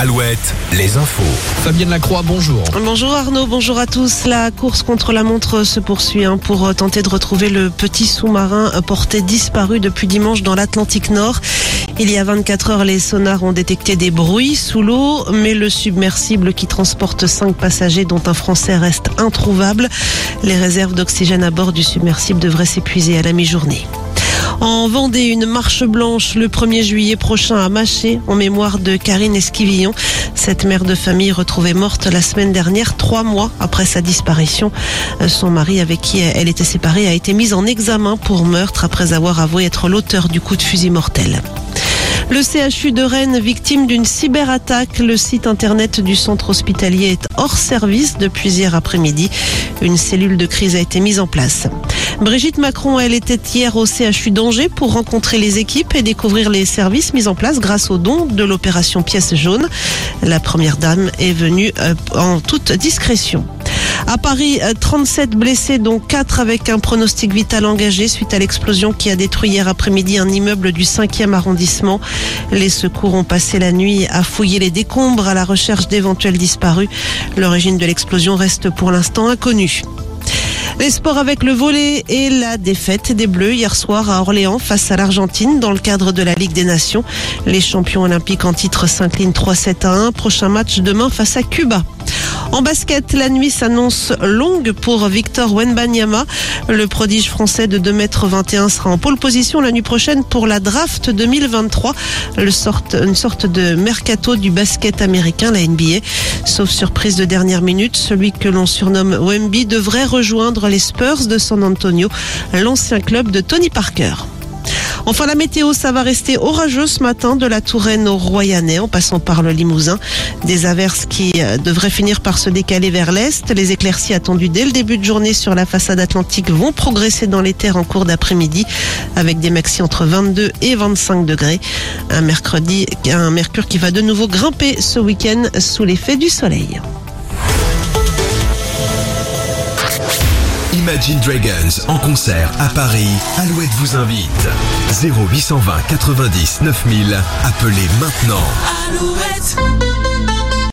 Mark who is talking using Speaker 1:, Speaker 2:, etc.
Speaker 1: Alouette, les infos.
Speaker 2: Fabienne Lacroix, bonjour.
Speaker 3: Bonjour Arnaud, bonjour à tous. La course contre la montre se poursuit hein, pour tenter de retrouver le petit sous-marin porté disparu depuis dimanche dans l'Atlantique Nord. Il y a 24 heures, les sonars ont détecté des bruits sous l'eau, mais le submersible qui transporte cinq passagers, dont un Français, reste introuvable. Les réserves d'oxygène à bord du submersible devraient s'épuiser à la mi-journée. En Vendée, une marche blanche le 1er juillet prochain à Maché en mémoire de Karine Esquivillon. Cette mère de famille retrouvée morte la semaine dernière, trois mois après sa disparition. Son mari avec qui elle était séparée a été mis en examen pour meurtre après avoir avoué être l'auteur du coup de fusil mortel. Le CHU de Rennes, victime d'une cyberattaque. Le site internet du centre hospitalier est hors service depuis hier après-midi. Une cellule de crise a été mise en place. Brigitte Macron, elle était hier au CHU d'Angers pour rencontrer les équipes et découvrir les services mis en place grâce au don de l'opération pièce jaune. La première dame est venue euh, en toute discrétion. À Paris, 37 euh, blessés, dont 4 avec un pronostic vital engagé suite à l'explosion qui a détruit hier après-midi un immeuble du 5e arrondissement. Les secours ont passé la nuit à fouiller les décombres à la recherche d'éventuels disparus. L'origine de l'explosion reste pour l'instant inconnue. Les sports avec le volet et la défaite des Bleus hier soir à Orléans face à l'Argentine dans le cadre de la Ligue des Nations. Les champions olympiques en titre s'inclinent 3-7 à 1. Prochain match demain face à Cuba. En basket, la nuit s'annonce longue pour Victor Wenbanyama. Le prodige français de 2m21 sera en pole position la nuit prochaine pour la draft 2023, le sorte, une sorte de mercato du basket américain, la NBA. Sauf surprise de dernière minute, celui que l'on surnomme Wemby devrait rejoindre les Spurs de San Antonio, l'ancien club de Tony Parker. Enfin, la météo, ça va rester orageux ce matin de la Touraine au Royanais en passant par le Limousin. Des averses qui euh, devraient finir par se décaler vers l'est. Les éclaircies attendues dès le début de journée sur la façade atlantique vont progresser dans les terres en cours d'après-midi avec des maxi entre 22 et 25 degrés. Un mercredi, un mercure qui va de nouveau grimper ce week-end sous l'effet du soleil.
Speaker 1: Imagine Dragons en concert à Paris. Alouette vous invite. 0820 90 9000. Appelez maintenant.
Speaker 4: Alouette